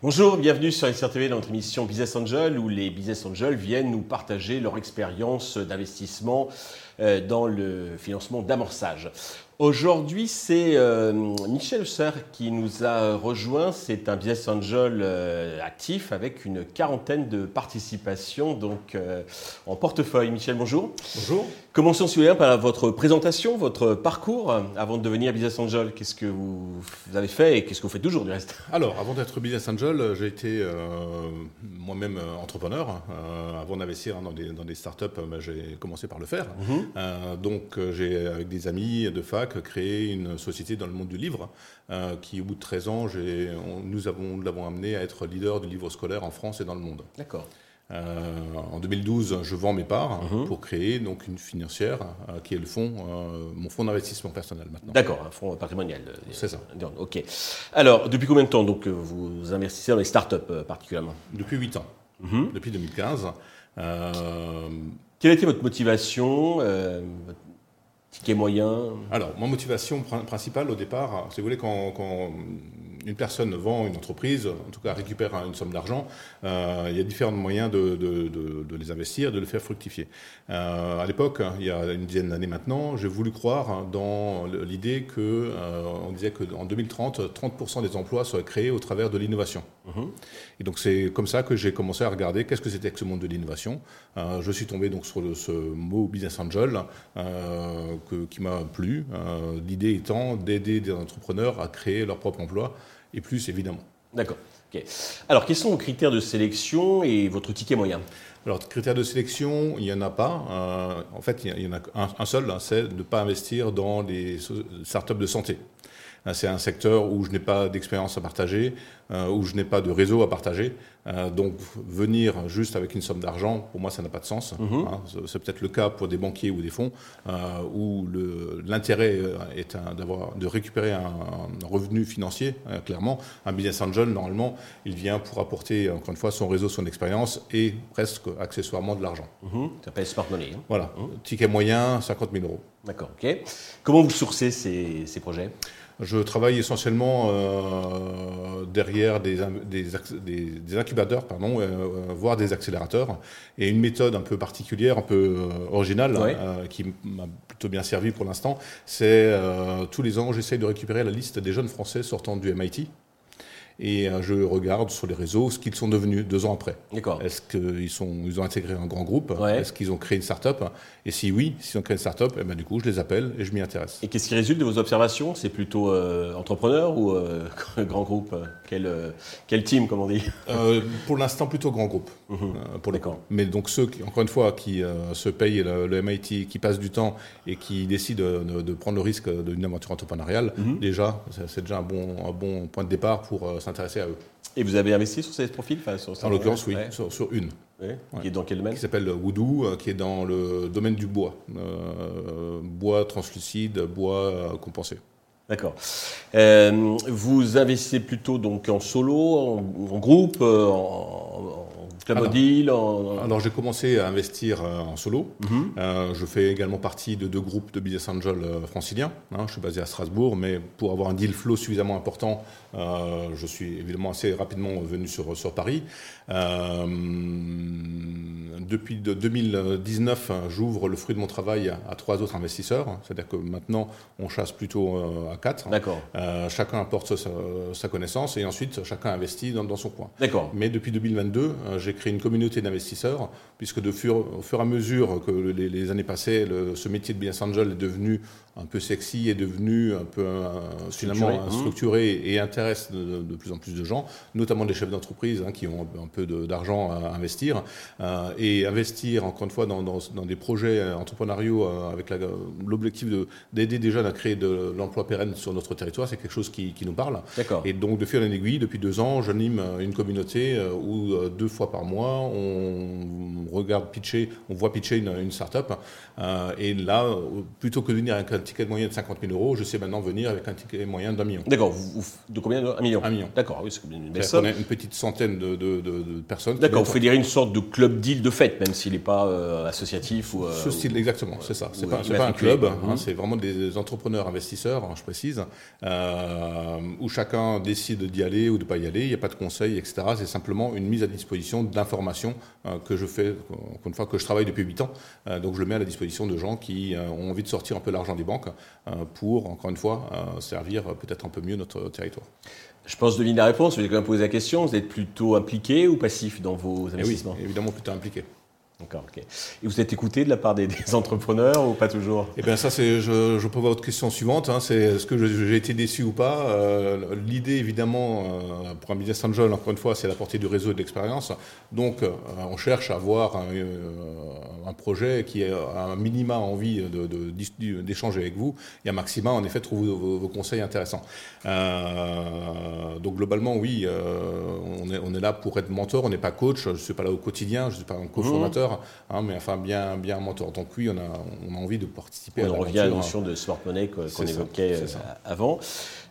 Bonjour, bienvenue sur SRTV dans notre émission Business Angel où les Business Angels viennent nous partager leur expérience d'investissement dans le financement d'amorçage. Aujourd'hui, c'est euh, Michel Husser qui nous a rejoint. C'est un business angel euh, actif avec une quarantaine de participations donc, euh, en portefeuille. Michel, bonjour. Bonjour. Commençons, si vous voulez, par votre présentation, votre parcours avant de devenir business angel. Qu'est-ce que vous avez fait et qu'est-ce que vous faites toujours du reste? Alors, avant d'être business angel, j'ai été moi-même entrepreneur. avant d'investir dans des, dans des startups, ben, j'ai commencé par le faire. Mhm. donc, j'ai, avec des amis de fac, créé une société dans le monde du livre euh, qui, au bout de 13 ans, nous, avons, l'avons amené à être leader du livre scolaire en France et dans le monde. D'accord. Euh, en 2012, je vends mes parts mhm. pour créer donc une financière euh, qui est le fonds, mon fonds d'investissement personnel maintenant. D'accord, un fonds patrimonial. C'est ça. Ok. Alors, depuis combien de temps donc vous investissez dans les startups particulièrement? Depuis 8 ans. Mhm. Depuis 2015. Quelle a été votre motivation, Ticket moyen? Alors, ma motivation principale au départ, si vous voulez, quand, une personne vend une entreprise, en tout cas récupère une somme d'argent, euh, il y a différents moyens de, les investir, de le faire fructifier. Euh, à l'époque, il y a une dizaine d'années maintenant, j'ai voulu croire dans l'idée que euh, disait qu'en 2030, 30% des emplois seraient créés au travers de l'innovation. Et donc c'est comme ça que j'ai commencé à regarder qu'est-ce que c'était que ce monde de l'innovation. Euh, je suis tombé donc sur ce mot business angel que, qui m'a plu. l'idée étant d'aider des entrepreneurs à créer leur propre emploi et plus évidemment. D'accord. Alors, quels sont vos critères de sélection et votre ticket moyen? Alors, critères de sélection, il n'y en a pas. Euh, en fait, il y en a un, seul, hein, c'est de ne pas investir dans les startups de santé. C'est un secteur où je n'ai pas d'expérience à partager, euh, où je n'ai pas de réseau à partager. Euh, donc venir juste avec une somme d'argent, pour moi, ça n'a pas de sens. Mhm. Hein. C'est peut-être le cas pour des banquiers ou des fonds, euh, où l'intérêt est d'avoir de récupérer un, revenu financier, clairement. Un business angel, normalement, il vient pour apporter, encore une fois, son réseau, son expérience et presque accessoirement de l'argent. Mhm. Ça s'appelle Smart Money. Hein. Voilà. Mhm. Ticket moyen, 50 000 euros. D'accord, ok. Comment vous sourcez ces, ces projets? Je travaille essentiellement euh, derrière des, des, des, incubateurs, pardon, euh, euh, voire des accélérateurs, et une méthode un peu particulière, un peu originale, qui m'a plutôt bien servi pour l'instant, c'est tous les ans j'essaye de récupérer la liste des jeunes Français sortant du MIT et euh, je regarde sur les réseaux ce qu'ils sont devenus deux ans après. D'accord. Est-ce qu'ils sont, ils ont intégré un grand groupe? Est-ce qu'ils ont créé une start-up? Et si oui, s'ils ont créé une start-up, eh ben, du coup, je les appelle et je m'y intéresse. Et qu'est-ce qui résulte de vos observations? C'est plutôt euh, entrepreneur ou euh, grand groupe? Quel, quel team, comme on dit? Pour l'instant, plutôt grand groupe. Mhm. pour les Mais donc ceux, qui, encore une fois, qui se payent le, MIT, qui passent du temps et qui décident de, prendre le risque d'une aventure entrepreneuriale, mhm. déjà, c'est déjà un bon, un bon point de départ pour s'intéresser à eux. Et vous avez investi sur ces profils En l'occurrence, oui, sur, une. Qui est dans quel domaine Qui s'appelle Woodoo, euh, qui est dans le domaine du bois. Euh, bois translucide, bois euh, compensé. D'accord. vous investissez plutôt donc en solo, en, groupe, en, alors, j'ai commencé à investir euh, en solo. Mhm. Euh, je fais également partie de deux groupes de business angels euh, franciliens. Hein. je suis basé à Strasbourg, mais pour avoir un deal flow suffisamment important, je suis évidemment assez rapidement venu sur, sur Paris. depuis 2019, j'ouvre le fruit de mon travail à, trois autres investisseurs. C'est-à-dire que maintenant, on chasse plutôt à quatre. D'accord. chacun apporte sa, connaissance et ensuite chacun investit dans, dans son coin. D'accord. Mais depuis 2022, j'ai créé une communauté d'investisseurs, puisque de fur, au fur et à mesure que les, années passaient, ce métier de business angel est devenu un peu sexy, est devenu un peu finalement structuré, structuré et intéresse de, plus en plus de gens, notamment des chefs d'entreprise hein, qui ont un peu d'argent à investir. Euh, et investir, encore une fois, dans, des projets entrepreneuriaux euh, avec l'objectif d'aider jeunes à créer de l'emploi pérenne sur notre territoire, c'est quelque chose qui, nous parle. Et donc, de fil en aiguille, depuis deux ans, j'anime une communauté où deux fois par mois, on regarde pitcher, on voit pitcher une, une start-up. et là, plutôt que de venir avec un ticket moyen de 50 000 euros, je sais maintenant venir avec un ticket moyen d'un million. D'accord. De combien Un million? Un million. D'accord, oui, c'est une belle somme. On a une petite centaine de, de, personnes. D'accord, vous fédérez une sorte de club deal de fête, même s'il n'est pas euh, associatif ou. Ce style, exactement, c'est ça. C'est pas, pas un club, hein, c'est vraiment des entrepreneurs investisseurs, je précise, euh, où chacun décide d'y aller ou de ne pas y aller. Il n'y a pas de conseils, etc. C'est simplement une mise à disposition d'informations euh, que je fais, encore une fois, que je travaille depuis 8 ans. donc je le mets à la disposition de gens qui ont envie de sortir un peu l'argent des banques pour, encore une fois, servir peut-être un peu mieux notre territoire. Je pense deviner la réponse, je vais quand même poser la question. Vous êtes plutôt impliqué ou passif dans vos eh investissements? Oui, évidemment plutôt impliqué. D'accord, ok. Et vous êtes écouté de la part des, entrepreneurs ou pas toujours? Eh bien, ça, c'est, je, je peux voir votre question suivante. Hein, c'est est-ce que j'ai été déçu ou pas? Euh, L'idée, évidemment, euh, pour un business angel, encore une fois, c'est d'apporter du réseau et de l'expérience. Donc, euh, on cherche à avoir un, projet qui a un minima envie de, d'échanger avec vous et un maxima, en effet, trouve vos, vos conseils intéressants. donc, globalement, oui, on est, on, est, là pour être mentor. On n'est pas coach. Je ne suis pas là au quotidien. Je ne suis pas un coach mmh. Hein, mais enfin bien, bien mentor. Donc oui, on a, on a envie de participer. On revient à la notion de smart money qu'on évoquait euh, avant.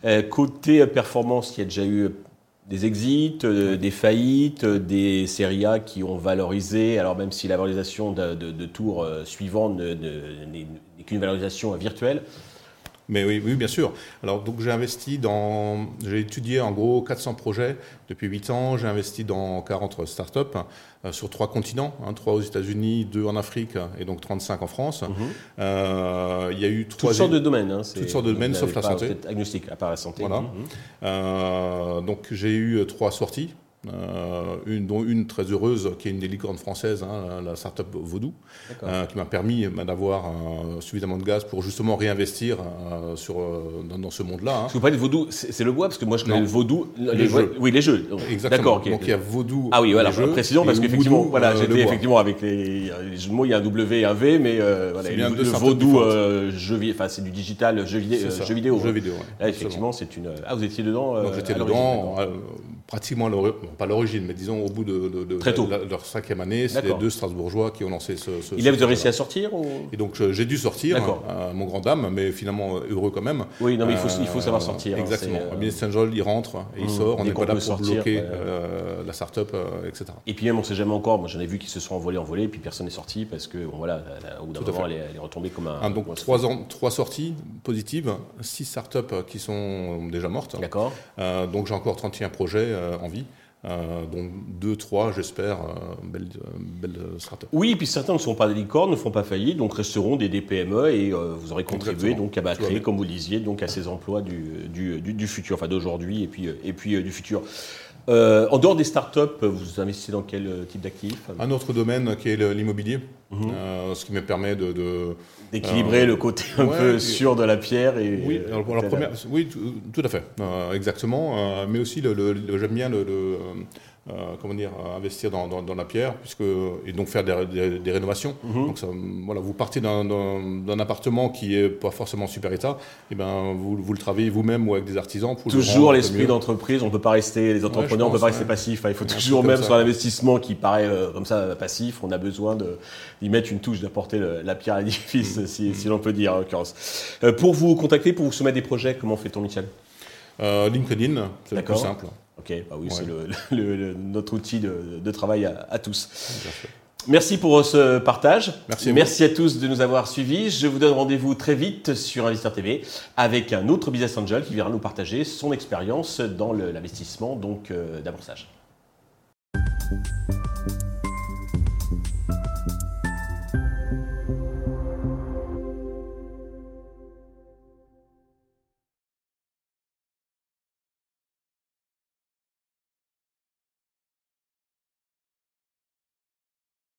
Euh, côté performance, il y a déjà eu des exits, euh, des faillites, des séries A qui ont valorisé, alors même si la valorisation de, de, tour suivant n'est qu'une valorisation virtuelle, mais oui, oui, bien sûr. Alors, donc, j'ai investi dans. J'ai étudié en gros 400 projets depuis 8 ans. J'ai investi dans 40 startups euh, sur trois continents, hein, 3 aux États-Unis, 2 en Afrique et donc 35 en France. Mhm. Euh, il y a eu trois. Toutes sortes de domaines. Hein, toutes sortes de domaines, sauf la santé. Agnostique, à part la santé. Voilà. Mhm. Euh, donc, j'ai eu trois sorties. Euh, une, dont une très heureuse, qui est une des licornes françaises, hein, la startup Vaudou, euh, qui m'a permis euh, d'avoir suffisamment de gaz pour justement réinvestir sur, dans, ce monde-là. Hein. vous parlez de Vaudou, c'est le bois Parce que moi je connais le Vaudou. Les, jeux. Oui, les jeux. Exactement. Donc il y a Vaudou. Ah oui, voilà, précision, parce qu'effectivement, voilà, j'étais effectivement avec les, les, jeux de mots, il y a un W et un V, mais voilà, le, le Vaudou, jeu, enfin, c'est du digital, jeu, vidéo. jeu vidéo. Jeu vidéo, effectivement, c'est une. Ah, vous étiez dedans J'étais dedans, pratiquement pas l'origine, mais disons au bout de, leur cinquième année, c'est les deux Strasbourgeois qui ont lancé ce. ce Il a réussi à sortir Et donc j'ai dû sortir, à mon grand dame, mais finalement heureux quand même. Oui, non, mais il faut, il faut savoir sortir. Hein, exactement. Hein, Saint-Jean, il rentre et il mmh. sort. On n'est pas là pour bloquer euh, la start-up, euh, etc. Et puis même, on ne sait jamais encore. Moi, j'en ai vu qui se sont envolés, envolés, et puis personne n'est sorti parce que, bon, voilà, au bout d'un moment, elle est, retombée comme un. Ah, donc trois, ans, trois sorties positives, six start-up qui sont déjà mortes. D'accord. Euh, donc j'ai encore 31 projets en vie. Euh, donc deux, trois, j'espère, euh, belles, belles startups. Oui, et puis certains ne sont pas des licornes, ne font pas faillite, donc resteront des DPME et euh, vous aurez contribué donc à créer, comme vous le disiez, donc à ces emplois du, du, du, futur, enfin d'aujourd'hui et puis, et puis du futur. en dehors des startups, vous investissez dans quel type d'actifs? Un autre domaine qui est l'immobilier, mhm. ce qui me permet de d'équilibrer le côté un peu sûr de la pierre. Et, oui, alors pour la première, oui, tout, à fait, euh, exactement. Euh, mais aussi, le, le, j'aime bien le, euh, comment dire, investir dans, dans, la pierre, puisque, et donc faire des, des, rénovations. Mhm. Donc ça, voilà, vous partez d'un appartement qui est pas forcément super état, et ben vous, vous le travaillez vous-même ou avec des artisans. Pour toujours l'esprit d'entreprise, on ne peut pas rester, les entrepreneurs, on ne peut pas rester passif. Hein. il faut toujours, même sur l'investissement qui paraît euh, comme ça passif, on a besoin d'y mettre une touche, d'apporter la pierre à l'édifice, si, si l'on peut dire en l'occurrence. Euh, pour vous contacter, pour vous soumettre des projets, comment fait-on, Michel? LinkedIn, c'est le plus simple. Ok, bah oui, c'est le, notre outil de, travail à, tous. Merci pour ce partage. Merci à, Merci à tous de nous avoir suivis. Je vous donne rendez-vous très vite sur Investir TV avec un autre business angel qui viendra nous partager son expérience dans l'investissement donc euh, d'amorçage.